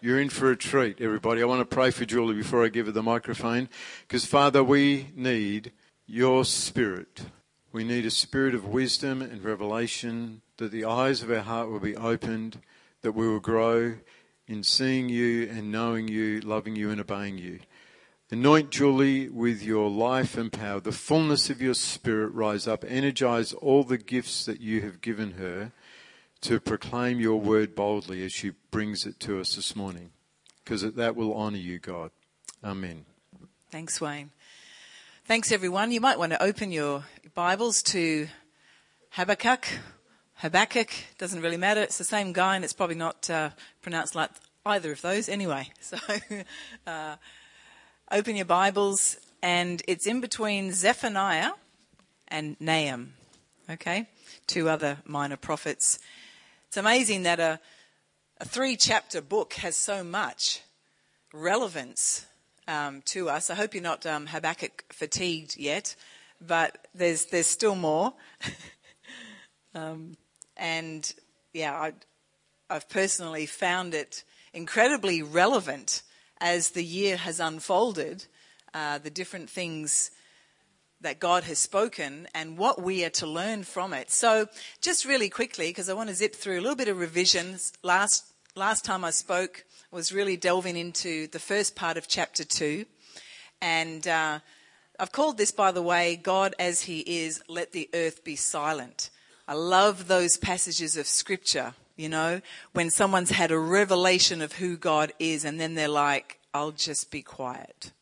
You're in for a treat, everybody. I want to pray for Julie before I give her the microphone. Because, Father, we need your spirit. We need a spirit of wisdom and revelation, that the eyes of our heart will be opened, that we will grow in seeing you and knowing you, loving you and obeying you. Anoint Julie with your life and power. The fullness of your spirit rise up. Energize all the gifts that you have given her to proclaim your word boldly as she brings it to us this morning, because that will honour you, God. Amen. Thanks, Wayne. Thanks, everyone. You might want to open your Bibles to Habakkuk. Habakkuk doesn't really matter. It's the same guy, and it's probably not uh, pronounced like either of those anyway. So, uh, open your Bibles, and it's in between Zephaniah and Nahum. Okay, two other minor prophets. It's amazing that a, a three chapter book has so much relevance um, to us. I hope you're not um, Habakkuk fatigued yet, but there's, there's still more. um, and yeah, I, I've personally found it incredibly relevant as the year has unfolded, uh, the different things that God has spoken and what we are to learn from it. So, just really quickly, because I want to zip through a little bit of revisions. Last last time I spoke was really delving into the first part of chapter two, and uh, I've called this, by the way, God as He is, let the earth be silent. I love those passages of scripture. You know, when someone's had a revelation of who God is, and then they're like, "I'll just be quiet."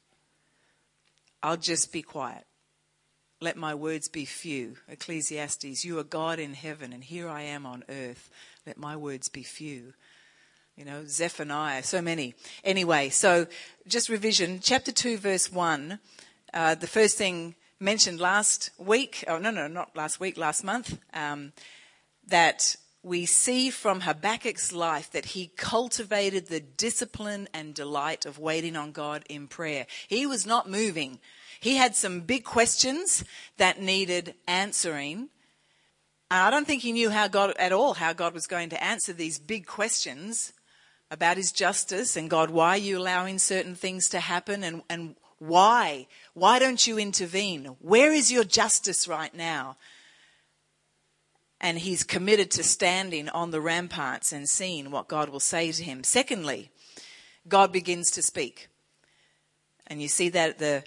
I'll just be quiet let my words be few. Ecclesiastes, you are God in heaven, and here I am on earth. Let my words be few. You know, Zephaniah, so many. Anyway, so just revision. Chapter 2, verse 1. Uh, the first thing mentioned last week, oh, no, no, not last week, last month, um, that we see from Habakkuk's life that he cultivated the discipline and delight of waiting on God in prayer. He was not moving he had some big questions that needed answering. I don't think he knew how God at all how God was going to answer these big questions about his justice and God, why are you allowing certain things to happen and, and why? Why don't you intervene? Where is your justice right now? And he's committed to standing on the ramparts and seeing what God will say to him. Secondly, God begins to speak. And you see that at the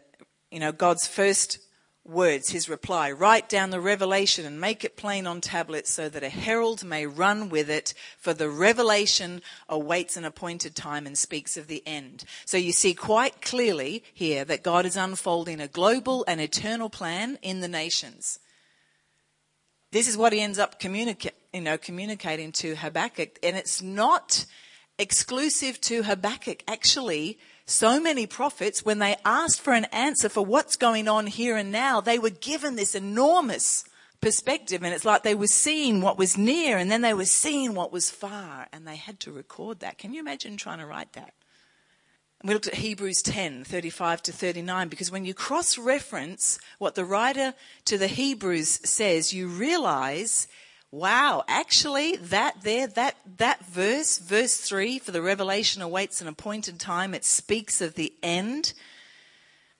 you know, God's first words, his reply, write down the revelation and make it plain on tablets so that a herald may run with it, for the revelation awaits an appointed time and speaks of the end. So you see quite clearly here that God is unfolding a global and eternal plan in the nations. This is what he ends up communica- you know, communicating to Habakkuk, and it's not exclusive to Habakkuk. Actually, so many prophets, when they asked for an answer for what's going on here and now, they were given this enormous perspective and it's like they were seeing what was near and then they were seeing what was far and they had to record that. Can you imagine trying to write that? we looked at Hebrews 10, 35 to 39, because when you cross reference what the writer to the Hebrews says, you realize Wow, actually that there, that, that verse, verse three, for the revelation awaits an appointed time, it speaks of the end.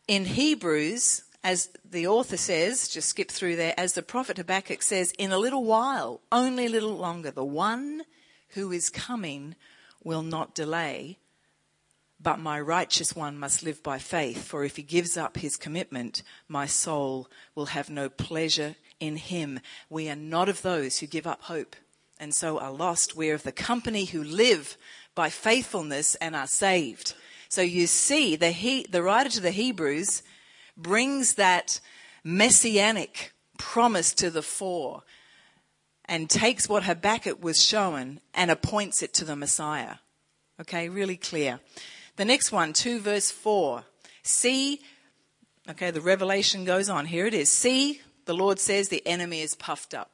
In Hebrews, as the author says, just skip through there, as the prophet Habakkuk says, in a little while, only a little longer, the one who is coming will not delay, but my righteous one must live by faith, for if he gives up his commitment, my soul will have no pleasure in him. We are not of those who give up hope and so are lost. We're of the company who live by faithfulness and are saved. So you see, the, he, the writer to the Hebrews brings that messianic promise to the fore and takes what Habakkuk was shown and appoints it to the Messiah. Okay, really clear. The next one, 2 verse 4. See, okay, the revelation goes on. Here it is. See, the Lord says the enemy is puffed up,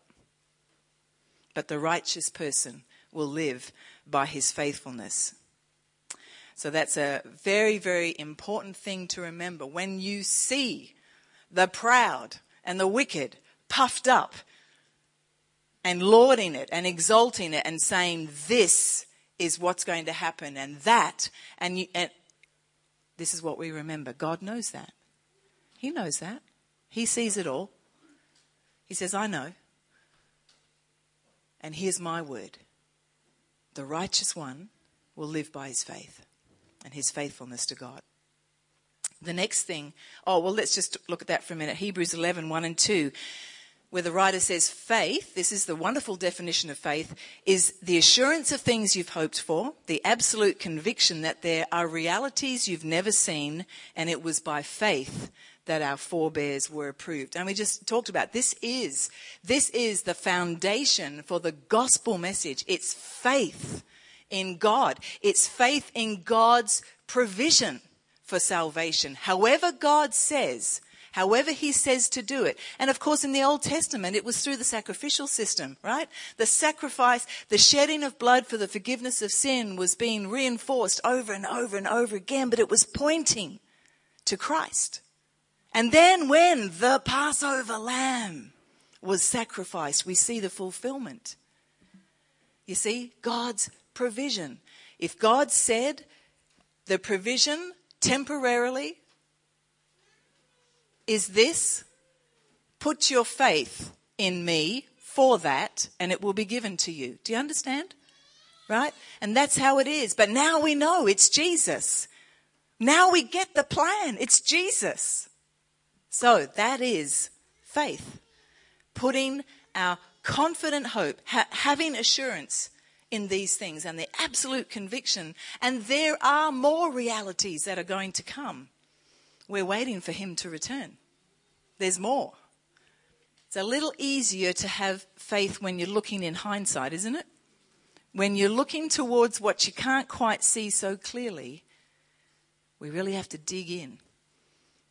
but the righteous person will live by his faithfulness. So that's a very, very important thing to remember. When you see the proud and the wicked puffed up and lording it and exalting it and saying, This is what's going to happen, and that, and, you, and this is what we remember. God knows that. He knows that. He sees it all. He says, I know. And here's my word the righteous one will live by his faith and his faithfulness to God. The next thing, oh, well, let's just look at that for a minute. Hebrews 11, 1 and 2 where the writer says faith, this is the wonderful definition of faith, is the assurance of things you've hoped for, the absolute conviction that there are realities you've never seen, and it was by faith that our forebears were approved. And we just talked about this is, this is the foundation for the gospel message. It's faith in God. It's faith in God's provision for salvation. However God says, however he says to do it. And of course, in the Old Testament, it was through the sacrificial system, right? The sacrifice, the shedding of blood for the forgiveness of sin was being reinforced over and over and over again, but it was pointing to Christ. And then when the Passover lamb was sacrificed, we see the fulfillment. You see, God's provision. If God said the provision temporarily is this put your faith in me for that, and it will be given to you. Do you understand? Right? And that's how it is. But now we know it's Jesus. Now we get the plan. It's Jesus. So that is faith. Putting our confident hope, ha- having assurance in these things and the absolute conviction. And there are more realities that are going to come. We're waiting for him to return. There's more. It's a little easier to have faith when you're looking in hindsight, isn't it? When you're looking towards what you can't quite see so clearly, we really have to dig in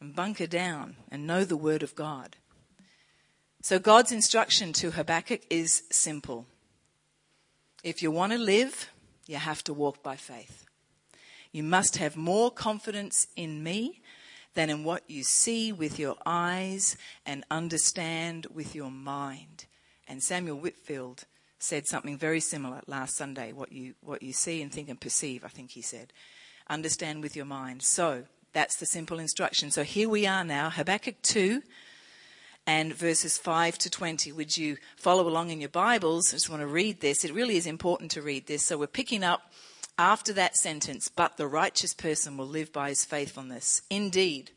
and bunker down and know the Word of God. So, God's instruction to Habakkuk is simple. If you want to live, you have to walk by faith. You must have more confidence in me than in what you see with your eyes and understand with your mind. And Samuel Whitfield said something very similar last Sunday. What you, what you see and think and perceive, I think he said. Understand with your mind. So that's the simple instruction. So here we are now, Habakkuk 2 and verses 5 to 20. Would you follow along in your Bibles? I just want to read this. It really is important to read this. So we're picking up after that sentence, but the righteous person will live by his faithfulness. Indeed,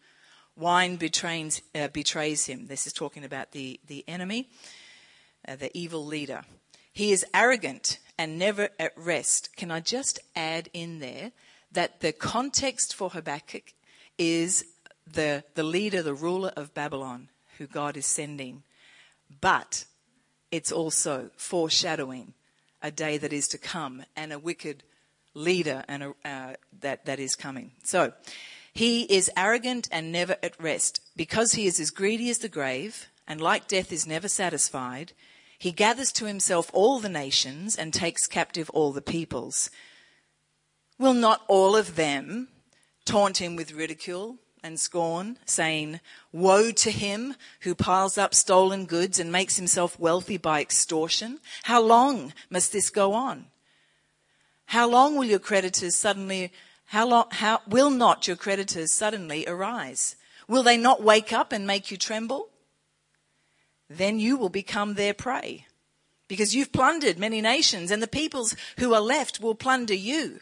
wine betrays, uh, betrays him. This is talking about the, the enemy, uh, the evil leader. He is arrogant and never at rest. Can I just add in there that the context for Habakkuk is the, the leader, the ruler of Babylon, who God is sending. But it's also foreshadowing a day that is to come and a wicked leader and uh, that, that is coming. So, he is arrogant and never at rest. Because he is as greedy as the grave, and like death is never satisfied, he gathers to himself all the nations and takes captive all the peoples. Will not all of them taunt him with ridicule and scorn, saying, Woe to him who piles up stolen goods and makes himself wealthy by extortion? How long must this go on? How long will your creditors suddenly, how long, how, will not your creditors suddenly arise? Will they not wake up and make you tremble? Then you will become their prey because you've plundered many nations and the peoples who are left will plunder you.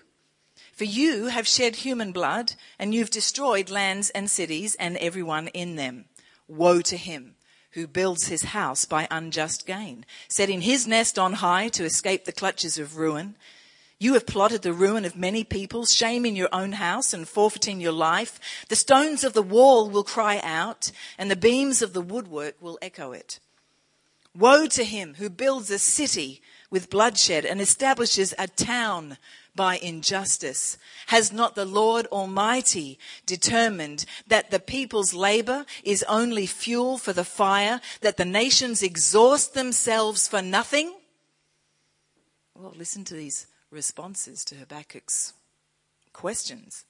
For you have shed human blood and you've destroyed lands and cities and everyone in them. Woe to him who builds his house by unjust gain, setting his nest on high to escape the clutches of ruin. You have plotted the ruin of many peoples, shaming your own house and forfeiting your life. The stones of the wall will cry out, and the beams of the woodwork will echo it. Woe to him who builds a city with bloodshed and establishes a town by injustice. Has not the Lord Almighty determined that the people's labor is only fuel for the fire, that the nations exhaust themselves for nothing? Well, listen to these responses to Habakkuk's questions.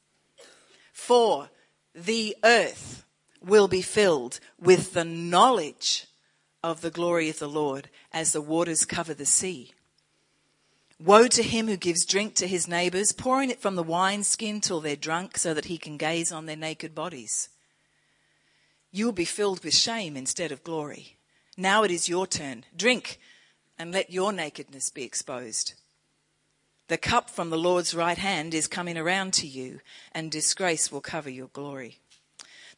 For the earth will be filled with the knowledge of the glory of the Lord as the waters cover the sea. Woe to him who gives drink to his neighbors, pouring it from the wineskin till they're drunk, so that he can gaze on their naked bodies. You will be filled with shame instead of glory. Now it is your turn. Drink, and let your nakedness be exposed. The cup from the Lord's right hand is coming around to you, and disgrace will cover your glory.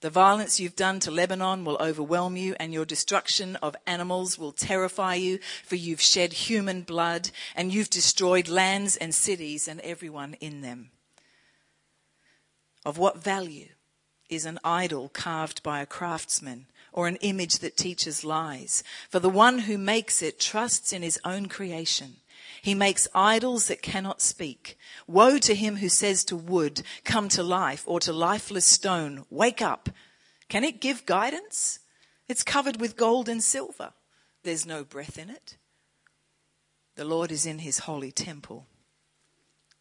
The violence you've done to Lebanon will overwhelm you, and your destruction of animals will terrify you, for you've shed human blood, and you've destroyed lands and cities and everyone in them. Of what value is an idol carved by a craftsman, or an image that teaches lies? For the one who makes it trusts in his own creation. He makes idols that cannot speak. Woe to him who says to wood, come to life, or to lifeless stone, wake up. Can it give guidance? It's covered with gold and silver. There's no breath in it. The Lord is in his holy temple.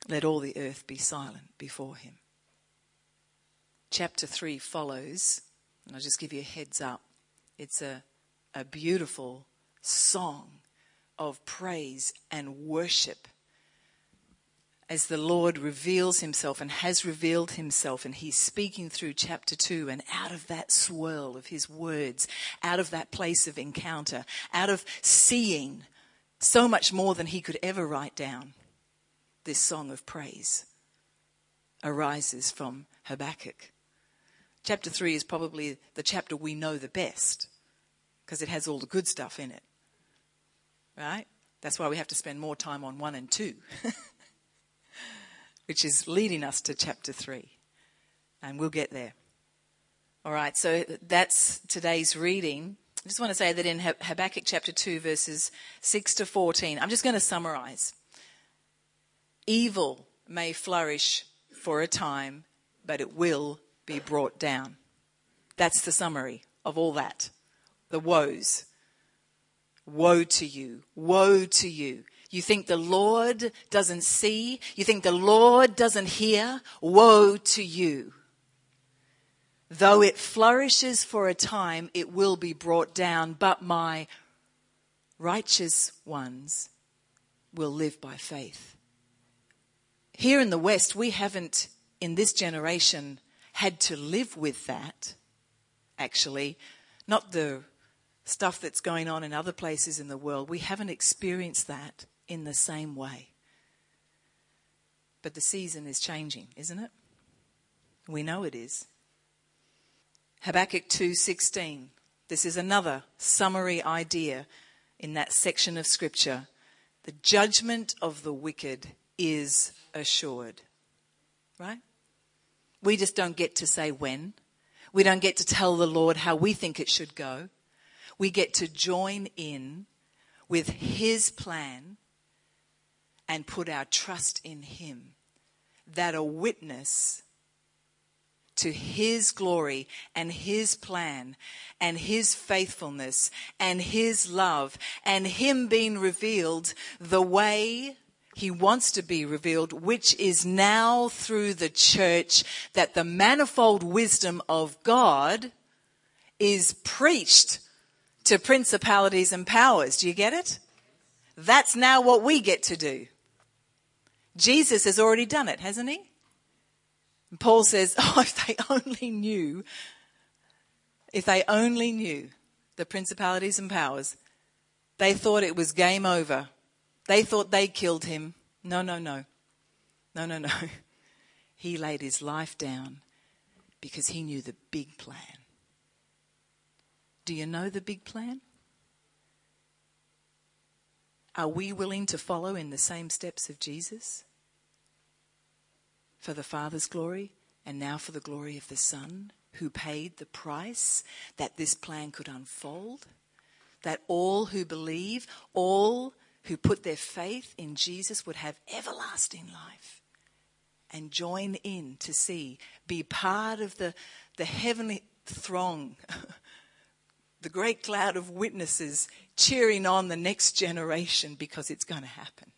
Let all the earth be silent before him. Chapter 3 follows, and I'll just give you a heads up. It's a, a beautiful song of praise and worship as the Lord reveals himself and has revealed himself, and he's speaking through chapter 2, and out of that swirl of his words, out of that place of encounter, out of seeing so much more than he could ever write down, this song of praise arises from Habakkuk. Chapter 3 is probably the chapter we know the best because it has all the good stuff in it. Right? That's why we have to spend more time on 1 and 2. which is leading us to chapter 3. And we'll get there. All right, so that's today's reading. I just want to say that in Habakkuk chapter 2, verses 6 to 14, I'm just going to summarize. Evil may flourish for a time, but it will be brought down. That's the summary of all that. The woes. Woe to you. Woe to you. You think the Lord doesn't see? You think the Lord doesn't hear? Woe to you. Though it flourishes for a time, it will be brought down, but my righteous ones will live by faith. Here in the West, we haven't, in this generation, had to live with that, actually. Not the stuff that's going on in other places in the world. We haven't experienced that in the same way. But the season is changing, isn't it? We know it is. Habakkuk 2:16. This is another summary idea in that section of scripture. The judgment of the wicked is assured. Right? We just don't get to say when. We don't get to tell the Lord how we think it should go. We get to join in with His plan and put our trust in Him. That a witness to His glory and His plan and His faithfulness and His love and Him being revealed the way he wants to be revealed, which is now through the church that the manifold wisdom of God is preached to principalities and powers. Do you get it? That's now what we get to do. Jesus has already done it, hasn't he? And Paul says, Oh, if they only knew, if they only knew the principalities and powers, they thought it was game over. They thought they killed him. No, no, no. No, no, no. He laid his life down because he knew the big plan. Do you know the big plan? Are we willing to follow in the same steps of Jesus? For the Father's glory and now for the glory of the Son, who paid the price that this plan could unfold? That all who believe, all who put their faith in Jesus would have everlasting life and join in to see, be part of the, the heavenly throng the great cloud of witnesses cheering on the next generation because it's going to happen.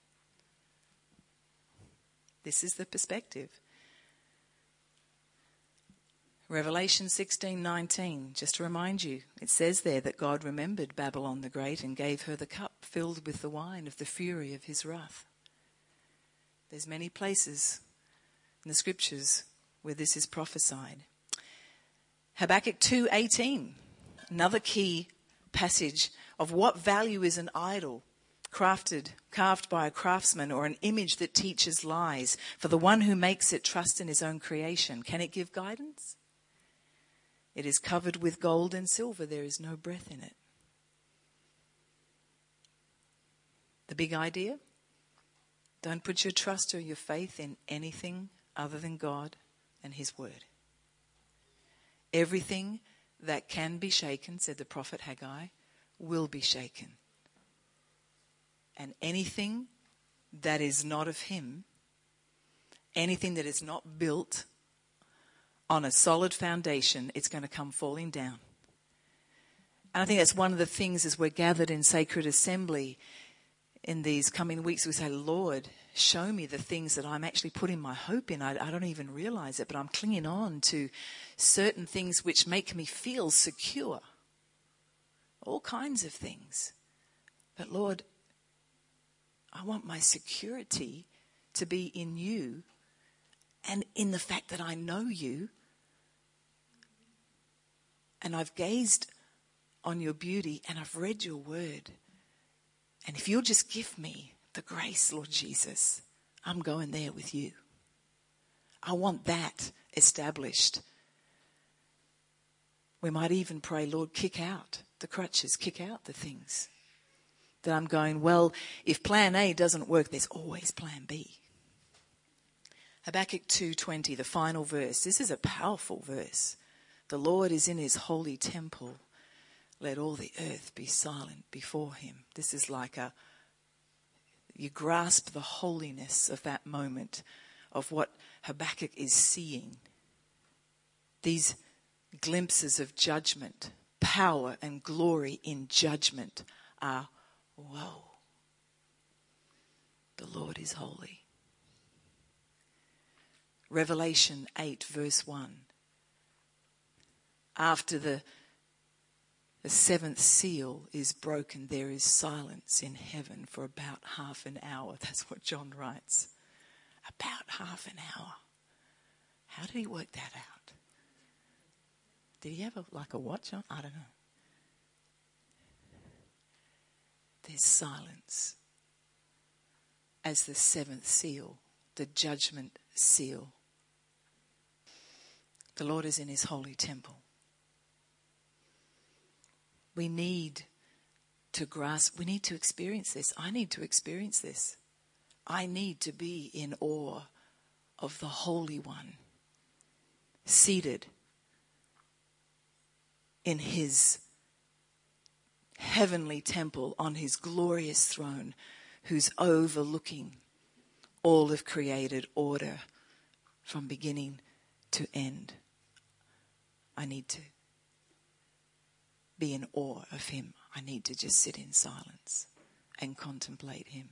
This is the perspective. Revelation 16:19 just to remind you it says there that God remembered Babylon the great and gave her the cup filled with the wine of the fury of his wrath There's many places in the scriptures where this is prophesied. Habakkuk 2:18, another key passage of what value is an idol crafted carved by a craftsman or an image that teaches lies for the one who makes it trust in his own creation? Can it give guidance? It is covered with gold and silver. There is no breath in it. The big idea? Don't put your trust or your faith in anything other than God and his word. Everything that can be shaken said the prophet Haggai will be shaken and anything that is not of Him, anything that is not built on a solid foundation, it's going to come falling down. And I think that's one of the things as we're gathered in sacred assembly in these coming weeks, we say, Lord, show me the things that I'm actually putting my hope in. I, I, don't even realize it, but I'm clinging on to certain things which make me feel secure. All kinds of things. But Lord, I want my security to be in you and in the fact that I know you and I've gazed on your beauty and I've read your word. And if you'll just give me the grace, Lord Jesus, I'm going there with you. I want that established. We might even pray, Lord, kick out the crutches, kick out the things that I'm going, well, if plan A doesn't work, there's always plan B. Habakkuk 2:20, the final verse. This is a powerful verse. The Lord is in his holy temple. Let all the earth be silent before him. This is like a you grasp the holiness of that moment of what Habakkuk is seeing. These glimpses of judgment, power and glory in judgment are Whoa. The Lord is holy. Revelation 8, verse 1. After the, the seventh seal is broken, there is silence in heaven for about half an hour. That's what John writes. About half an hour. How did he work that out? Did he have a, like a watch on? I don't know. there's silence as the seventh seal, the judgment seal. The Lord is in his holy temple. We need to grasp, we need to experience this. I need to experience this. I need to be in awe of the Holy One, seated in his heavenly temple on his glorious throne, who's overlooking all of created order from beginning to end. I need to be in awe of him. I need to just sit in silence and contemplate him.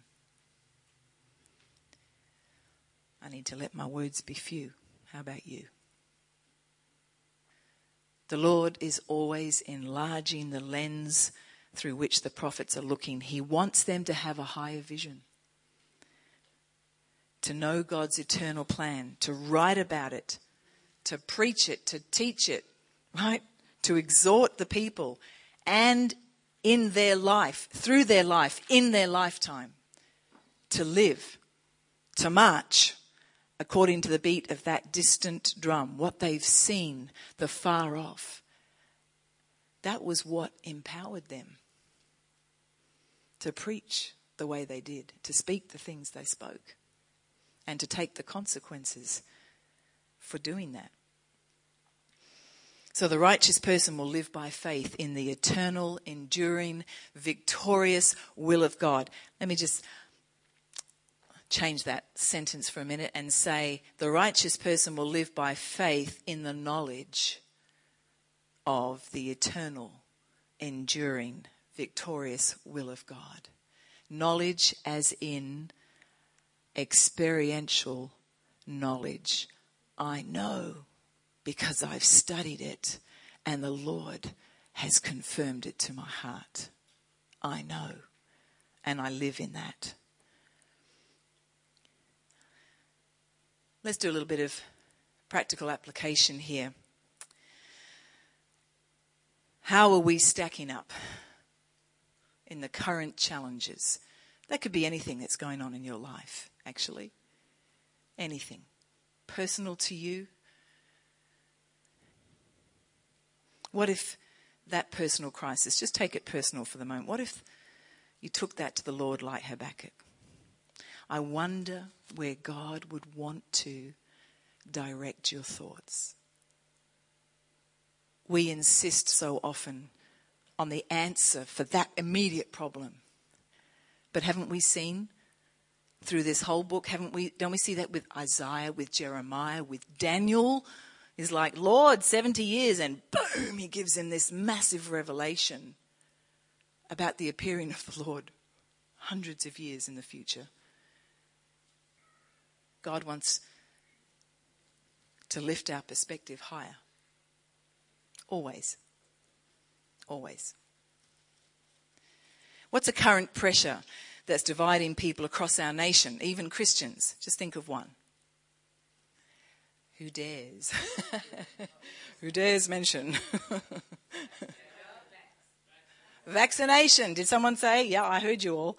I need to let my words be few. How about you? The Lord is always enlarging the lens through which the prophets are looking. He wants them to have a higher vision, to know God's eternal plan, to write about it, to preach it, to teach it, right? To exhort the people and in their life, through their life, in their lifetime, to live, to march according to the beat of that distant drum, what they've seen, the far off. That was what empowered them to preach the way they did, to speak the things they spoke, and to take the consequences for doing that. So the righteous person will live by faith in the eternal, enduring, victorious will of God. Let me just change that sentence for a minute and say the righteous person will live by faith in the knowledge of the eternal, enduring, victorious will of God. Knowledge as in experiential knowledge. I know because I've studied it and the Lord has confirmed it to my heart. I know and I live in that. Let's do a little bit of practical application here. How are we stacking up in the current challenges? That could be anything that's going on in your life, actually. Anything. Personal to you. What if that personal crisis, just take it personal for the moment, what if you took that to the Lord like Habakkuk? I wonder where God would want to direct your thoughts we insist so often on the answer for that immediate problem. But haven't we seen through this whole book, haven't we, don't we see that with Isaiah, with Jeremiah, with Daniel? Is like, Lord, 70 years, and boom, he gives him this massive revelation about the appearing of the Lord hundreds of years in the future. God wants to lift our perspective higher. Always. Always. What's a current pressure that's dividing people across our nation, even Christians? Just think of one. Who dares? Who dares mention? Vaccination. Did someone say? Yeah, I heard you all.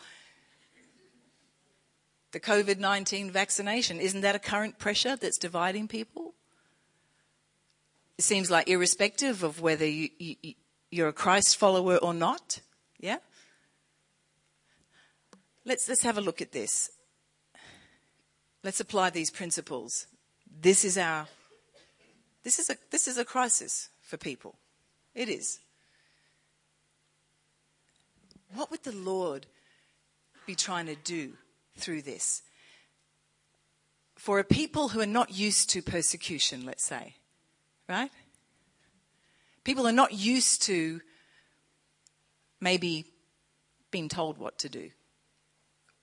The COVID 19 vaccination. Isn't that a current pressure that's dividing people? it seems like irrespective of whether you, you, you're a Christ follower or not. Yeah? Let's, let's have a look at this. Let's apply these principles. This is our, this is a, this is a crisis for people. It is. What would the Lord be trying to do through this? For a people who are not used to persecution, let's say, right? People are not used to maybe being told what to do,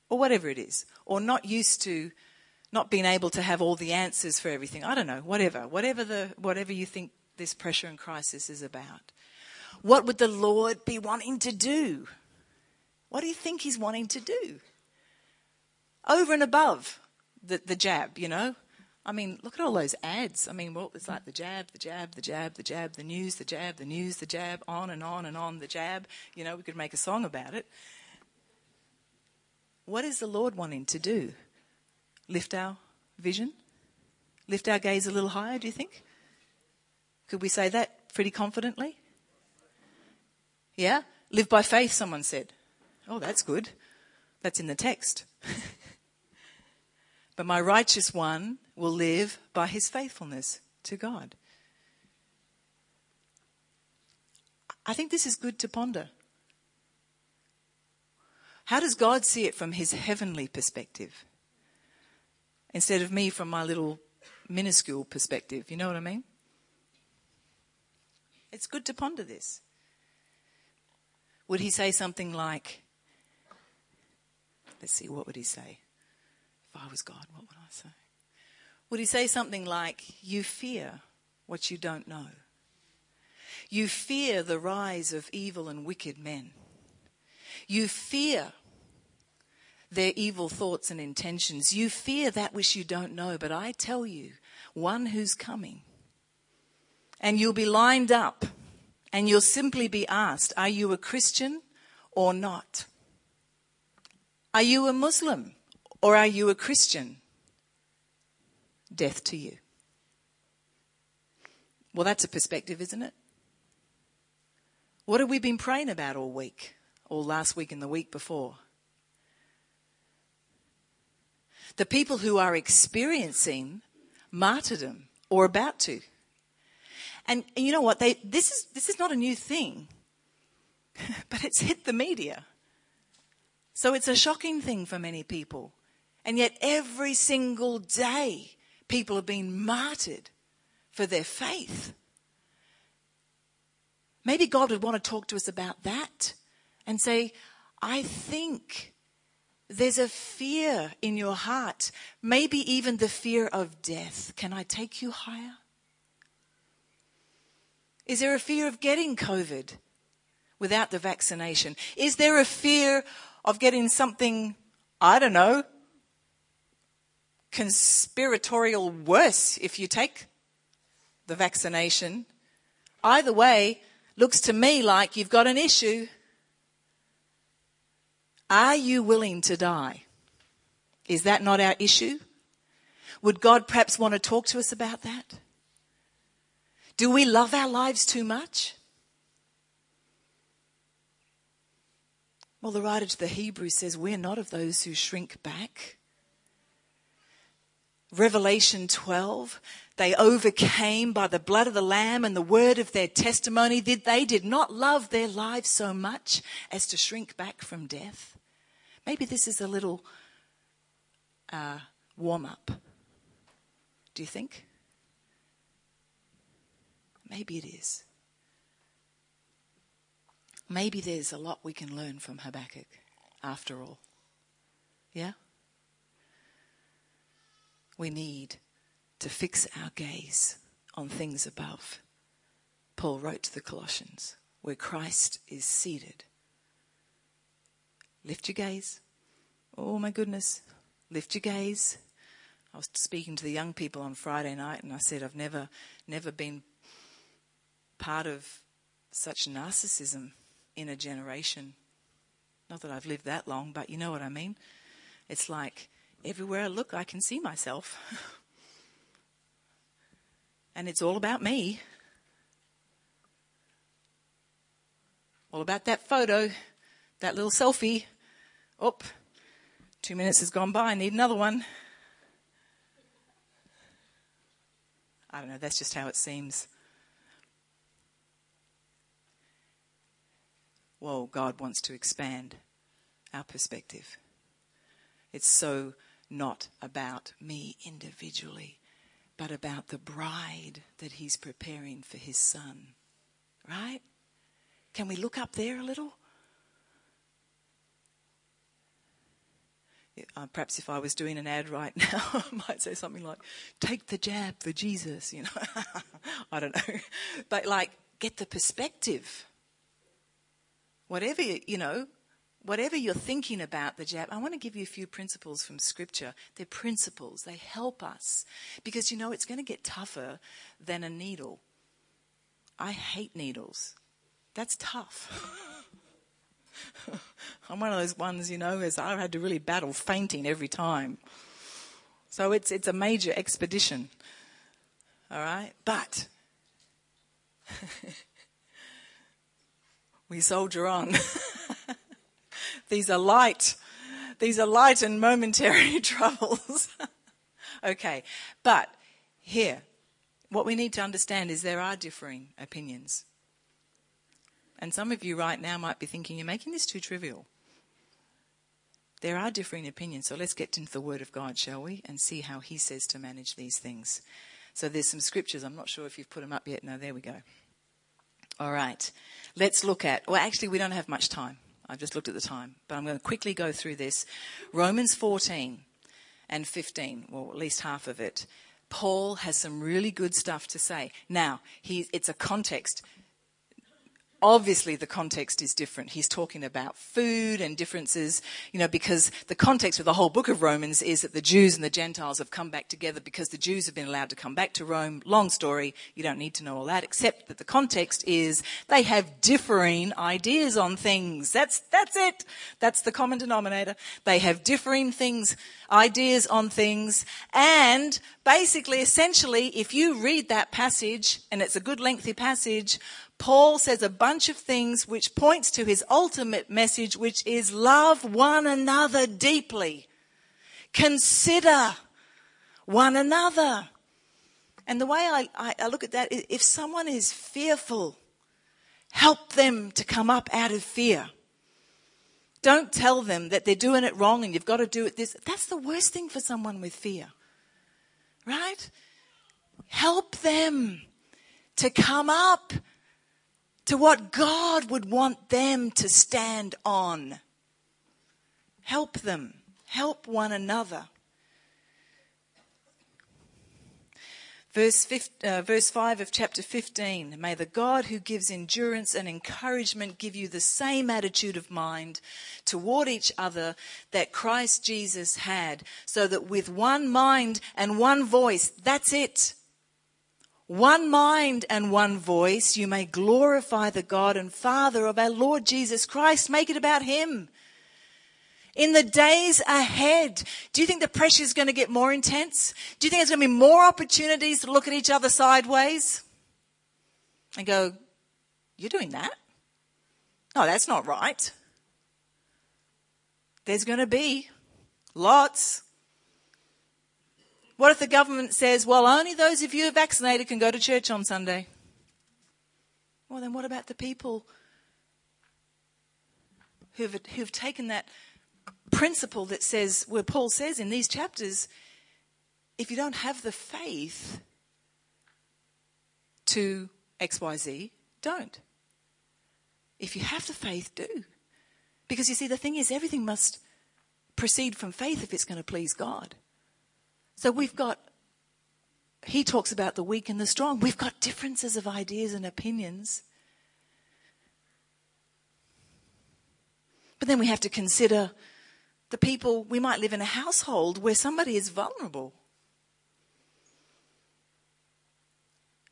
or whatever it is, or not used to not being able to have all the answers for everything. I don't know, whatever, whatever the whatever you think this pressure and crisis is about. What would the Lord be wanting to do? What do you think He's wanting to do? Over and above the, the jab, you know, I mean, look at all those ads. I mean, well, it's like the jab, the jab, the jab, the jab, the news, the jab, the news, the jab, on and on and on, the jab. You know, we could make a song about it. What is the Lord wanting to do? Lift our vision? Lift our gaze a little higher, do you think? Could we say that pretty confidently? Yeah? Live by faith, someone said. Oh, that's good. That's in the text. but my righteous one will live by his faithfulness to God. I think this is good to ponder. How does God see it from his heavenly perspective? Instead of me from my little minuscule perspective. You know what I mean? It's good to ponder this. Would he say something like, let's see, what would he say? If I was God, what would I say? Would he say something like, You fear what you don't know? You fear the rise of evil and wicked men. You fear their evil thoughts and intentions. You fear that which you don't know, but I tell you, one who's coming. And you'll be lined up and you'll simply be asked, Are you a Christian or not? Are you a Muslim or are you a Christian? death to you. Well, that's a perspective, isn't it? What have we been praying about all week, or last week and the week before? The people who are experiencing martyrdom or about to. And, and you know what? They, this, is, this is not a new thing, but it's hit the media. So it's a shocking thing for many people. And yet, every single day, people are being martyred for their faith. Maybe God would want to talk to us about that and say, I think there's a fear in your heart, maybe even the fear of death. Can I take you higher? Is there a fear of getting COVID without the vaccination? Is there a fear of getting something, I don't know, conspiratorial worse if you take the vaccination. Either way, looks to me like you've got an issue. Are you willing to die? Is that not our issue? Would God perhaps want to talk to us about that? Do we love our lives too much? Well, the writer to the Hebrews says, We're not of those who shrink back. Revelation 12, they overcame by the blood of the Lamb and the word of their testimony. They did not love their lives so much as to shrink back from death. Maybe this is a little uh, warm up. Do you think? Maybe it is. Maybe there's a lot we can learn from Habakkuk after all. Yeah? We need to fix our gaze on things above. Paul wrote to the Colossians, where Christ is seated. Lift your gaze. Oh my goodness. Lift your gaze. I was speaking to the young people on Friday night and I said, I've never, never been part of such narcissism in a generation. Not that I've lived that long, but you know what I mean. It's like everywhere I look, I can see myself. and it's all about me. All about that photo, that little selfie. Two minutes has gone by. I need another one. I don't know, that's just how it seems. Well, God wants to expand our perspective. It's so not about me individually, but about the bride that He's preparing for His Son. Right? Can we look up there a little? Uh, perhaps if I was doing an ad right now, I might say something like, take the jab for Jesus, you know. I don't know. But like, get the perspective. Whatever, you know, whatever you're thinking about the jab, I want to give you a few principles from Scripture. They're principles, they help us. Because, you know, it's going to get tougher than a needle. I hate needles. That's tough. I'm one of those ones, you know, as I've had to really battle fainting every time. So it's, it's a major expedition. All right? But we soldier on. These are light. These are light and momentary troubles. okay. But here, what we need to understand is there are differing opinions. And some of you right now might be thinking, you're making this too trivial. There are differing opinions, so let's get into the Word of God, shall we, and see how He says to manage these things. So there's some scriptures. I'm not sure if you've put them up yet. No, there we go. All right. Let's look at, well, actually, we don't have much time. I've just looked at the time, but I'm going to quickly go through this. Romans 14 and 15, well, at least half of it. Paul has some really good stuff to say. Now, he, it's a context obviously the context is different. He's talking about food and differences, you know, because the context of the whole book of Romans is that the Jews and the Gentiles have come back together because the Jews have been allowed to come back to Rome. Long story, you don't need to know all that, except that the context is they have differing ideas on things. That's, that's it. That's the common denominator. They have differing things, ideas on things, and basically, essentially, if you read that passage, and it's a good lengthy passage, Paul says a bunch of things which points to his ultimate message, which is love one another deeply. Consider one another. And the way I, I, I look at that is if someone is fearful, help them to come up out of fear. Don't tell them that they're doing it wrong and you've got to do it this. That's the worst thing for someone with fear. Right? Help them to come up to what God would want them to stand on. Help them. Help one another. Verse, 5, uh, verse 5 of chapter 15 May the God who gives endurance and encouragement give you the same attitude of mind toward each other that Christ Jesus had, so that with one mind and one voice, that's it. One mind and one voice, you may glorify the God and Father of our Lord Jesus Christ. Make it about Him in the days ahead. Do you think the pressure is going to get more intense? Do you think there's going to be more opportunities to look at each other sideways and go, You're doing that? No, that's not right. There's going to be lots. What if the government says, well, only those of you who are vaccinated can go to church on Sunday? Well, then what about the people who've, who've taken that principle that says, where Paul says in these chapters, if you don't have the faith to XYZ, don't. If you have the faith, do. Because you see, the thing is, everything must proceed from faith if it's going to please God. So we've got, he talks about the weak and the strong. We've got differences of ideas and opinions. But then we have to consider the people, we might live in a household where somebody is vulnerable.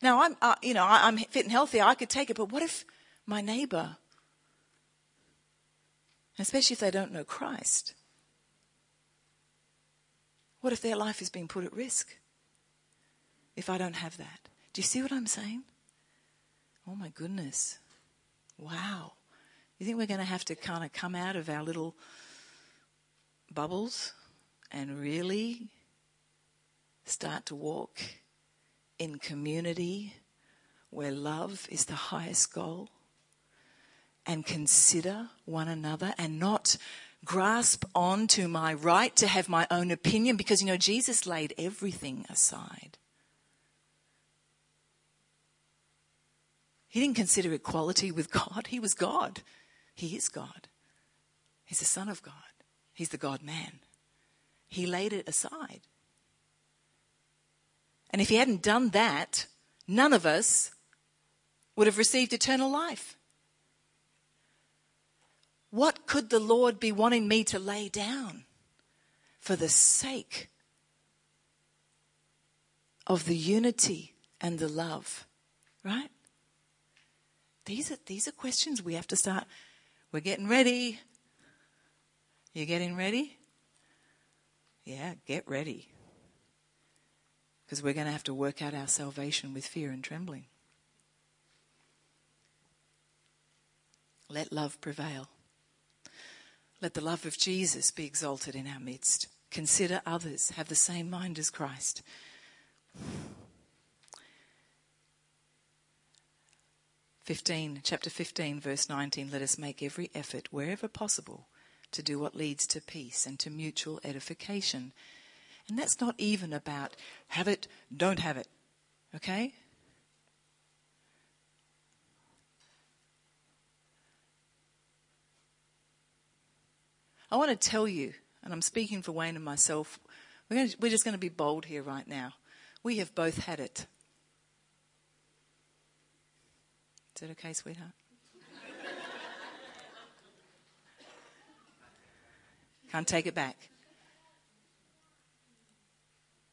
Now, I'm, uh, you know, I, I'm fit and healthy, I could take it, but what if my neighbor, especially if they don't know Christ, what if their life is being put at risk if I don't have that? Do you see what I'm saying? Oh my goodness. Wow. You think we're going to have to kind of come out of our little bubbles and really start to walk in community where love is the highest goal and consider one another and not grasp on to my right to have my own opinion because you know Jesus laid everything aside. He didn't consider equality with God. He was God. He is God. He's the Son of God. He's the God man. He laid it aside. And if he hadn't done that, none of us would have received eternal life. What could the Lord be wanting me to lay down for the sake of the unity and the love? Right? These are, these are questions we have to start. We're getting ready. You getting ready? Yeah, get ready. Because we're going to have to work out our salvation with fear and trembling. Let love prevail. Let the love of Jesus be exalted in our midst. Consider others, have the same mind as Christ. Fifteen, chapter fifteen, verse nineteen. Let us make every effort, wherever possible, to do what leads to peace and to mutual edification. And that's not even about have it, don't have it. Okay? I want to tell you, and I'm speaking for Wayne and myself, we're, to, we're just going to be bold here right now. We have both had it. Is that okay, sweetheart? Can't take it back.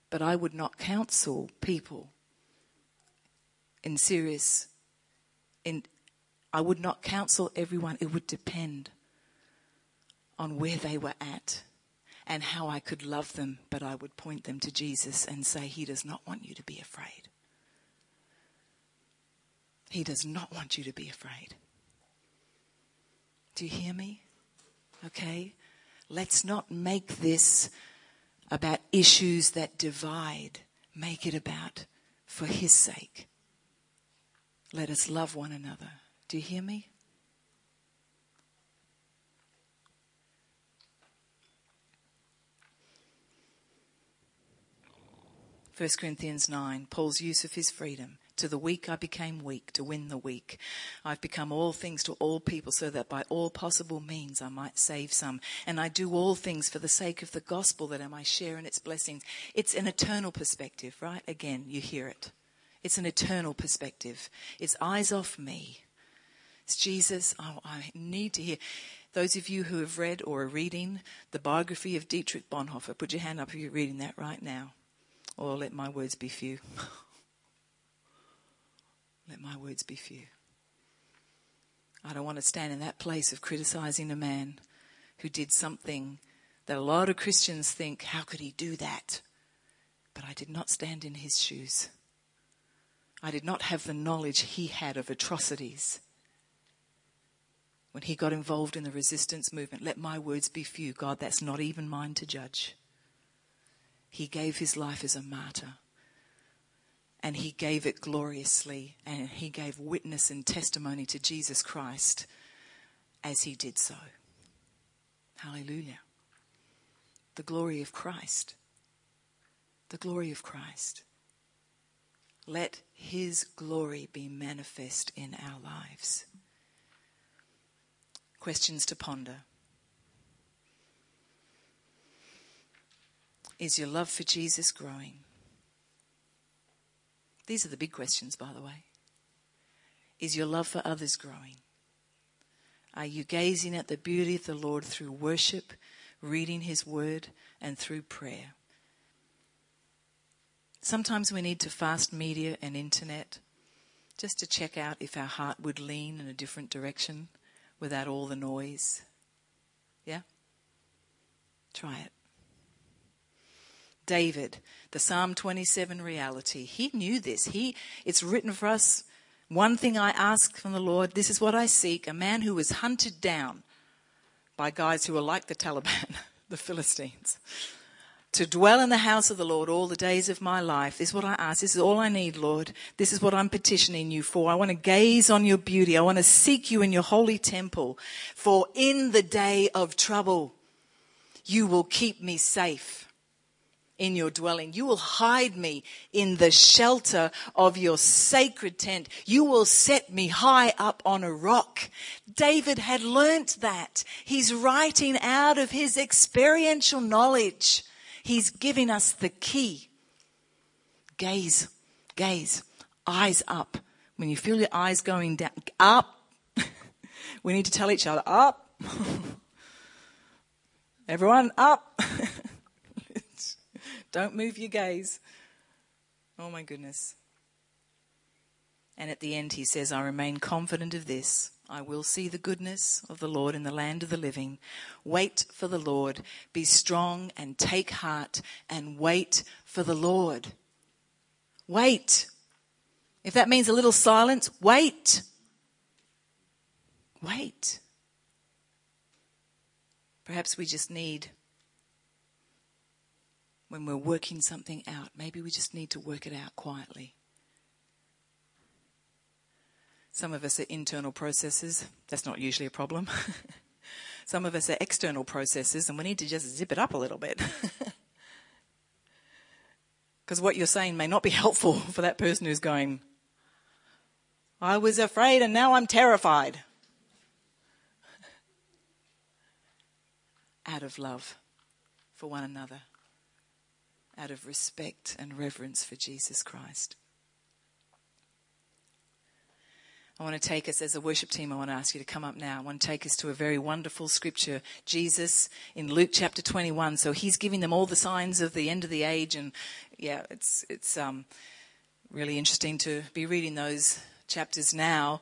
But I would not counsel people in serious, in, I would not counsel everyone. It would depend on where they were at and how I could love them, but I would point them to Jesus and say, He does not want you to be afraid. He does not want you to be afraid. Do you hear me? Okay? Let's not make this about issues that divide. Make it about for His sake. Let us love one another. Do you hear me? First Corinthians 9, Paul's use of his freedom To the weak I became weak to win the weak. I've become all things to all people so that by all possible means I might save some. And I do all things for the sake of the gospel that I might share in its blessings. It's an eternal perspective, right? Again, you hear it. It's an eternal perspective. It's eyes off me. It's Jesus. Oh, I need to hear. Those of you who have read or are reading the biography of Dietrich Bonhoeffer, put your hand up if you're reading that right now. Or let my words be few. let my words be few. I don't want to stand in that place of criticizing a man who did something that a lot of Christians think, how could he do that? But I did not stand in his shoes. I did not have the knowledge he had of atrocities when he got involved in the resistance movement. Let my words be few. God, that's not even mine to judge. He gave his life as a martyr. And he gave it gloriously. And he gave witness and testimony to Jesus Christ as he did so. Hallelujah. The glory of Christ. The glory of Christ. Let his glory be manifest in our lives. Questions to ponder. Is your love for Jesus growing? These are the big questions, by the way. Is your love for others growing? Are you gazing at the beauty of the Lord through worship, reading His Word, and through prayer? Sometimes we need to fast media and internet just to check out if our heart would lean in a different direction without all the noise. Yeah? Try it. David, the Psalm 27 reality, he knew this. He, it's written for us. One thing I ask from the Lord, this is what I seek a man who was hunted down by guys who are like the Taliban, the Philistines to dwell in the house of the Lord all the days of my life. This is what I ask. This is all I need, Lord. This is what I'm petitioning you for. I want to gaze on your beauty. I want to seek you in your holy temple. For in the day of trouble, you will keep me safe in your dwelling. You will hide me in the shelter of your sacred tent. You will set me high up on a rock. David had learnt that. He's writing out of his experiential knowledge He's giving us the key. Gaze, gaze, eyes up. When you feel your eyes going down, up. we need to tell each other, up. Everyone, up. Don't move your gaze. Oh my goodness. And at the end, he says, I remain confident of this I will see the goodness of the Lord in the land of the living. Wait for the Lord. Be strong and take heart and wait for the Lord. Wait. If that means a little silence, wait. Wait. Perhaps we just need, when we're working something out, maybe we just need to work it out quietly. Some of us are internal processes. That's not usually a problem. Some of us are external processes, and we need to just zip it up a little bit. Because what you're saying may not be helpful for that person who's going, I was afraid and now I'm terrified. Out of love for one another, out of respect and reverence for Jesus Christ. I want to take us as a worship team. I want to ask you to come up now. I want to take us to a very wonderful scripture. Jesus in Luke chapter 21. So he's giving them all the signs of the end of the age. And yeah, it's, it's, um, really interesting to be reading those chapters now.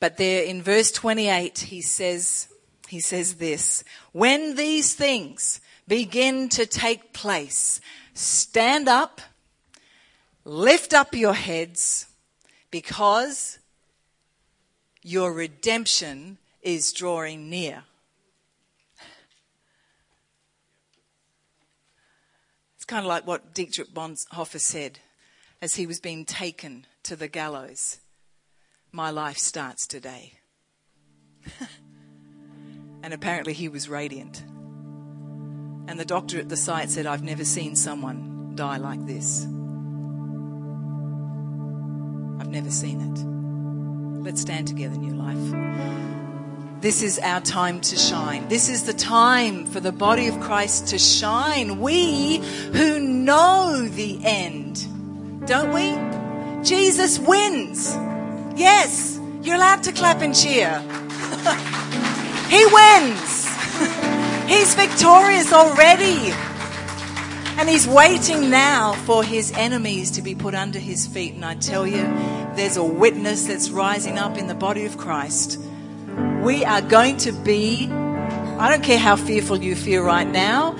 But there in verse 28, he says, he says this, when these things begin to take place, stand up, lift up your heads because your redemption is drawing near. It's kind of like what Dietrich Bonhoeffer said as he was being taken to the gallows. My life starts today. and apparently he was radiant. And the doctor at the site said, I've never seen someone die like this. I've never seen it. Let's stand together, New Life. This is our time to shine. This is the time for the body of Christ to shine. We who know the end, don't we? Jesus wins. Yes, you're allowed to clap and cheer. he wins. He's victorious already. And he's waiting now for his enemies to be put under his feet. And I tell you, there's a witness that's rising up in the body of Christ. We are going to be, I don't care how fearful you feel right now,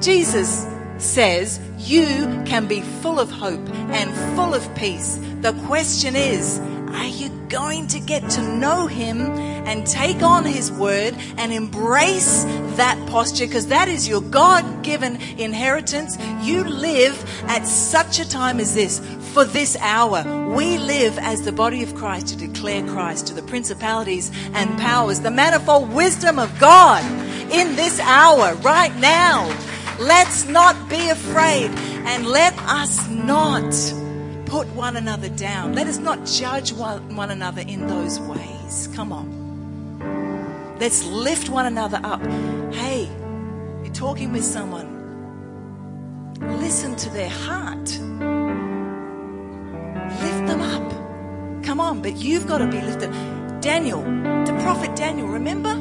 Jesus says you can be full of hope and full of peace. The question is, are you going to get to know Him and take on His word and embrace that posture? Because that is your God given inheritance. You live at such a time as this, for this hour. We live as the body of Christ to declare Christ to the principalities and powers, the manifold wisdom of God in this hour, right now. Let's not be afraid and let us not put one another down. Let us not judge one, another in those ways. Come on. Let's lift one another up. Hey, you're talking with someone. Listen to their heart. Lift them up. Come on, but you've got to be lifted. Daniel, the prophet Daniel, remember?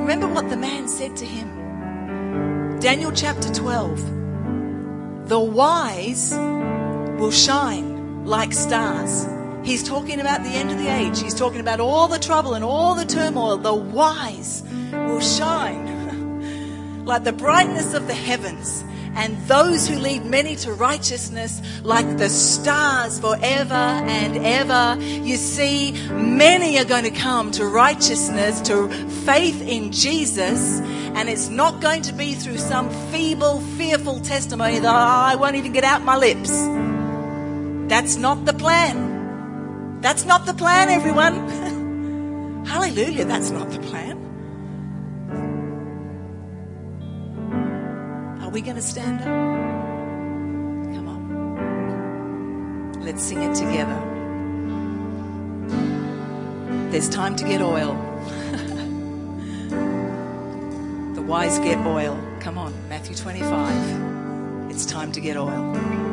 Remember what the man said to him. Daniel chapter 12. The wise will shine like stars. He's talking about the end of the age. He's talking about all the trouble and all the turmoil. The wise will shine like the brightness of the heavens, and those who lead many to righteousness like the stars forever and ever. You see, many are going to come to righteousness, to faith in Jesus, and it's not going to be through some feeble, fearful testimony that oh, I won't even get out my lips. That's not the plan. That's not the plan, everyone. Hallelujah, that's not the plan. Are we going to stand up? Come on. Let's sing it together. There's time to get oil. the wise get oil. Come on, Matthew 25. It's time to get oil.